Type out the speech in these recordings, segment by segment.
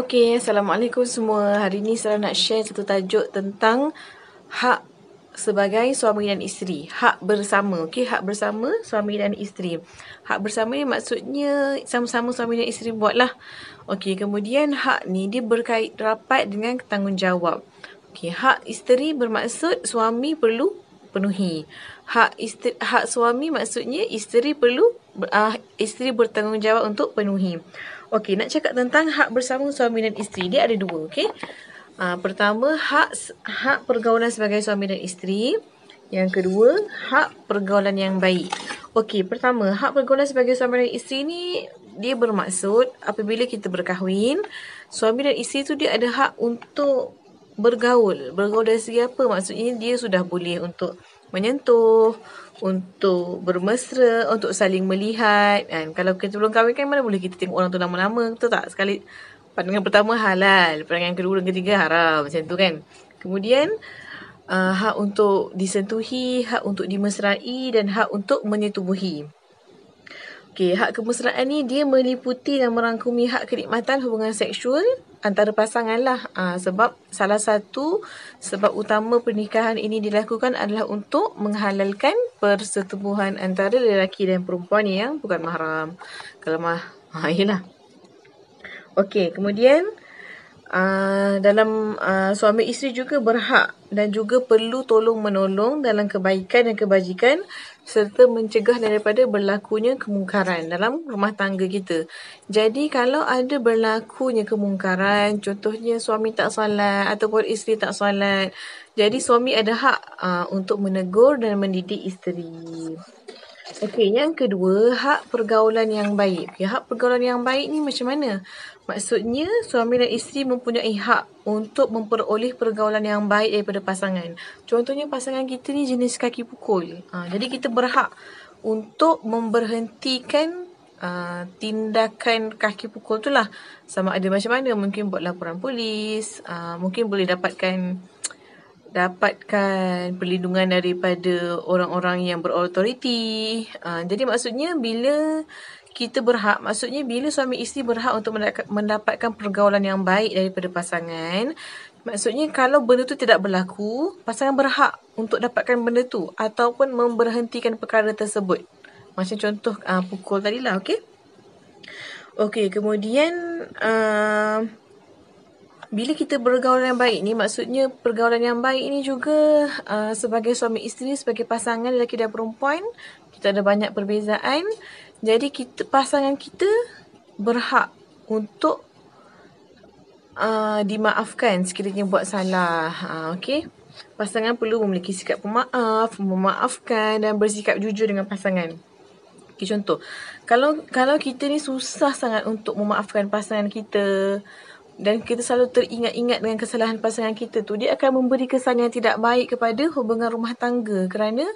Okey, Assalamualaikum semua. Hari ini saya nak share satu tajuk tentang hak sebagai suami dan isteri. Hak bersama. Okey, hak bersama suami dan isteri. Hak bersama ni maksudnya sama-sama suami dan isteri buatlah. Okey, kemudian hak ni dia berkait rapat dengan tanggungjawab. Okey, hak isteri bermaksud suami perlu penuhi. Hak isteri, hak suami maksudnya isteri perlu uh, isteri bertanggungjawab untuk penuhi. Okey, nak cakap tentang hak bersama suami dan isteri. Dia ada dua, okey. Uh, pertama, hak hak pergaulan sebagai suami dan isteri. Yang kedua, hak pergaulan yang baik. Okey, pertama, hak pergaulan sebagai suami dan isteri ni dia bermaksud apabila kita berkahwin, suami dan isteri tu dia ada hak untuk bergaul. Bergaul dari segi apa? Maksudnya dia sudah boleh untuk menyentuh, untuk bermesra, untuk saling melihat. Kan? Kalau kita belum kahwin kan mana boleh kita tengok orang tu lama-lama. Betul tak? Sekali pandangan pertama halal, pandangan kedua dan ketiga haram. Macam tu kan. Kemudian uh, hak untuk disentuhi, hak untuk dimesrai dan hak untuk menyetubuhi. Okey, hak kemesraan ni dia meliputi dan merangkumi hak kenikmatan hubungan seksual antara pasangan lah. Ha, sebab salah satu sebab utama pernikahan ini dilakukan adalah untuk menghalalkan persetubuhan antara lelaki dan perempuan yang bukan mahram. Kalau mah, ha, yelah. Okey, kemudian uh, dalam uh, suami isteri juga berhak dan juga perlu tolong menolong dalam kebaikan dan kebajikan serta mencegah daripada berlakunya kemungkaran dalam rumah tangga kita. Jadi kalau ada berlakunya kemungkaran, contohnya suami tak salat ataupun isteri tak salat, jadi suami ada hak uh, untuk menegur dan mendidik isteri. Okey, yang kedua, hak pergaulan yang baik. Okay, hak pergaulan yang baik ni macam mana? Maksudnya, suami dan isteri mempunyai hak untuk memperoleh pergaulan yang baik daripada pasangan. Contohnya, pasangan kita ni jenis kaki pukul. Ha, jadi, kita berhak untuk memberhentikan uh, tindakan kaki pukul tu lah. Sama ada macam mana, mungkin buat laporan polis, uh, mungkin boleh dapatkan dapatkan perlindungan daripada orang-orang yang berautoriti. Uh, jadi maksudnya bila kita berhak, maksudnya bila suami isteri berhak untuk mendapatkan pergaulan yang baik daripada pasangan, maksudnya kalau benda tu tidak berlaku, pasangan berhak untuk dapatkan benda tu ataupun memberhentikan perkara tersebut. Macam contoh uh, pukul tadi lah, okey? Okey, kemudian uh, bila kita bergaulan yang baik ni maksudnya pergaulan yang baik ni juga uh, sebagai suami isteri sebagai pasangan lelaki dan perempuan kita ada banyak perbezaan. Jadi kita pasangan kita berhak untuk uh, dimaafkan sekiranya buat salah. Uh, okey? Pasangan perlu memiliki sikap pemaaf memaafkan dan bersikap jujur dengan pasangan. Okay, contoh. Kalau kalau kita ni susah sangat untuk memaafkan pasangan kita dan kita selalu teringat-ingat dengan kesalahan pasangan kita tu dia akan memberi kesan yang tidak baik kepada hubungan rumah tangga. Kerana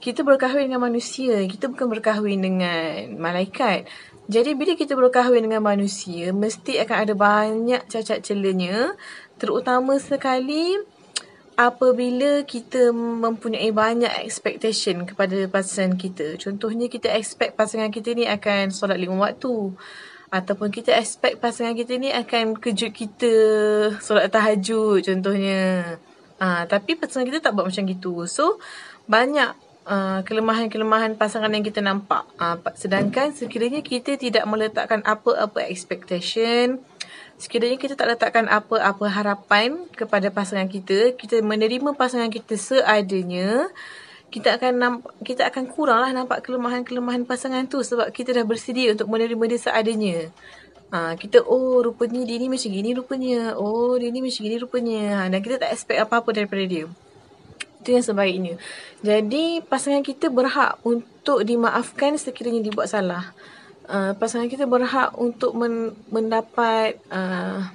kita berkahwin dengan manusia kita bukan berkahwin dengan malaikat. Jadi bila kita berkahwin dengan manusia mesti akan ada banyak cacat celanya. Terutama sekali apabila kita mempunyai banyak expectation kepada pasangan kita. Contohnya kita expect pasangan kita ni akan solat lima waktu ataupun kita expect pasangan kita ni akan kejut kita solat tahajud contohnya. Ah, tapi pasangan kita tak buat macam gitu. So banyak uh, kelemahan-kelemahan pasangan yang kita nampak. Uh, sedangkan sekiranya kita tidak meletakkan apa-apa expectation, sekiranya kita tak letakkan apa-apa harapan kepada pasangan kita, kita menerima pasangan kita seadanya, kita akan nampak, kita akan kuranglah nampak kelemahan-kelemahan pasangan tu sebab kita dah bersedia untuk menerima dia seadanya. Ha, kita oh rupanya dia ni macam gini rupanya. Oh dia ni macam gini rupanya. Ha, dan kita tak expect apa-apa daripada dia. Itu yang sebaiknya. Jadi pasangan kita berhak untuk dimaafkan sekiranya dibuat salah. Uh, pasangan kita berhak untuk men- mendapat uh,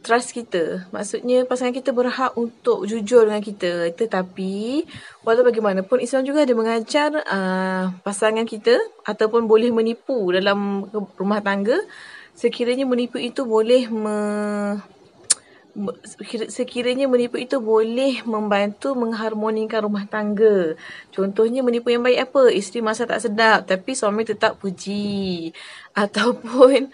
trust kita. Maksudnya pasangan kita berhak untuk jujur dengan kita. Tetapi walau bagaimanapun Islam juga ada mengajar uh, pasangan kita ataupun boleh menipu dalam rumah tangga. Sekiranya menipu itu boleh me sekiranya menipu itu boleh membantu mengharmonikan rumah tangga. Contohnya menipu yang baik apa? Isteri masak tak sedap tapi suami tetap puji. Ataupun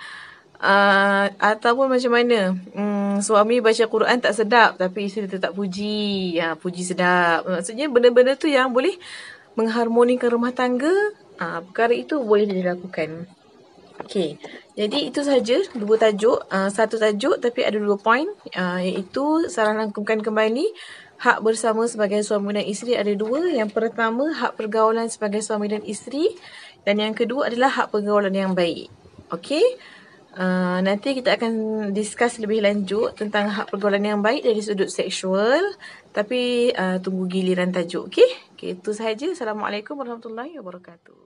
Uh, ataupun macam mana hmm, suami baca Quran tak sedap tapi isteri tetap puji ya puji sedap maksudnya benda-benda tu yang boleh mengharmonikan rumah tangga uh, perkara itu boleh dilakukan okey jadi itu saja dua tajuk uh, satu tajuk tapi ada dua poin uh, iaitu saran rangkumkan kembali hak bersama sebagai suami dan isteri ada dua. Yang pertama, hak pergaulan sebagai suami dan isteri. Dan yang kedua adalah hak pergaulan yang baik. Okey? Uh, nanti kita akan discuss lebih lanjut tentang hak pergaulan yang baik dari sudut seksual. Tapi uh, tunggu giliran tajuk. Okey? Okay, itu sahaja. Assalamualaikum warahmatullahi wabarakatuh.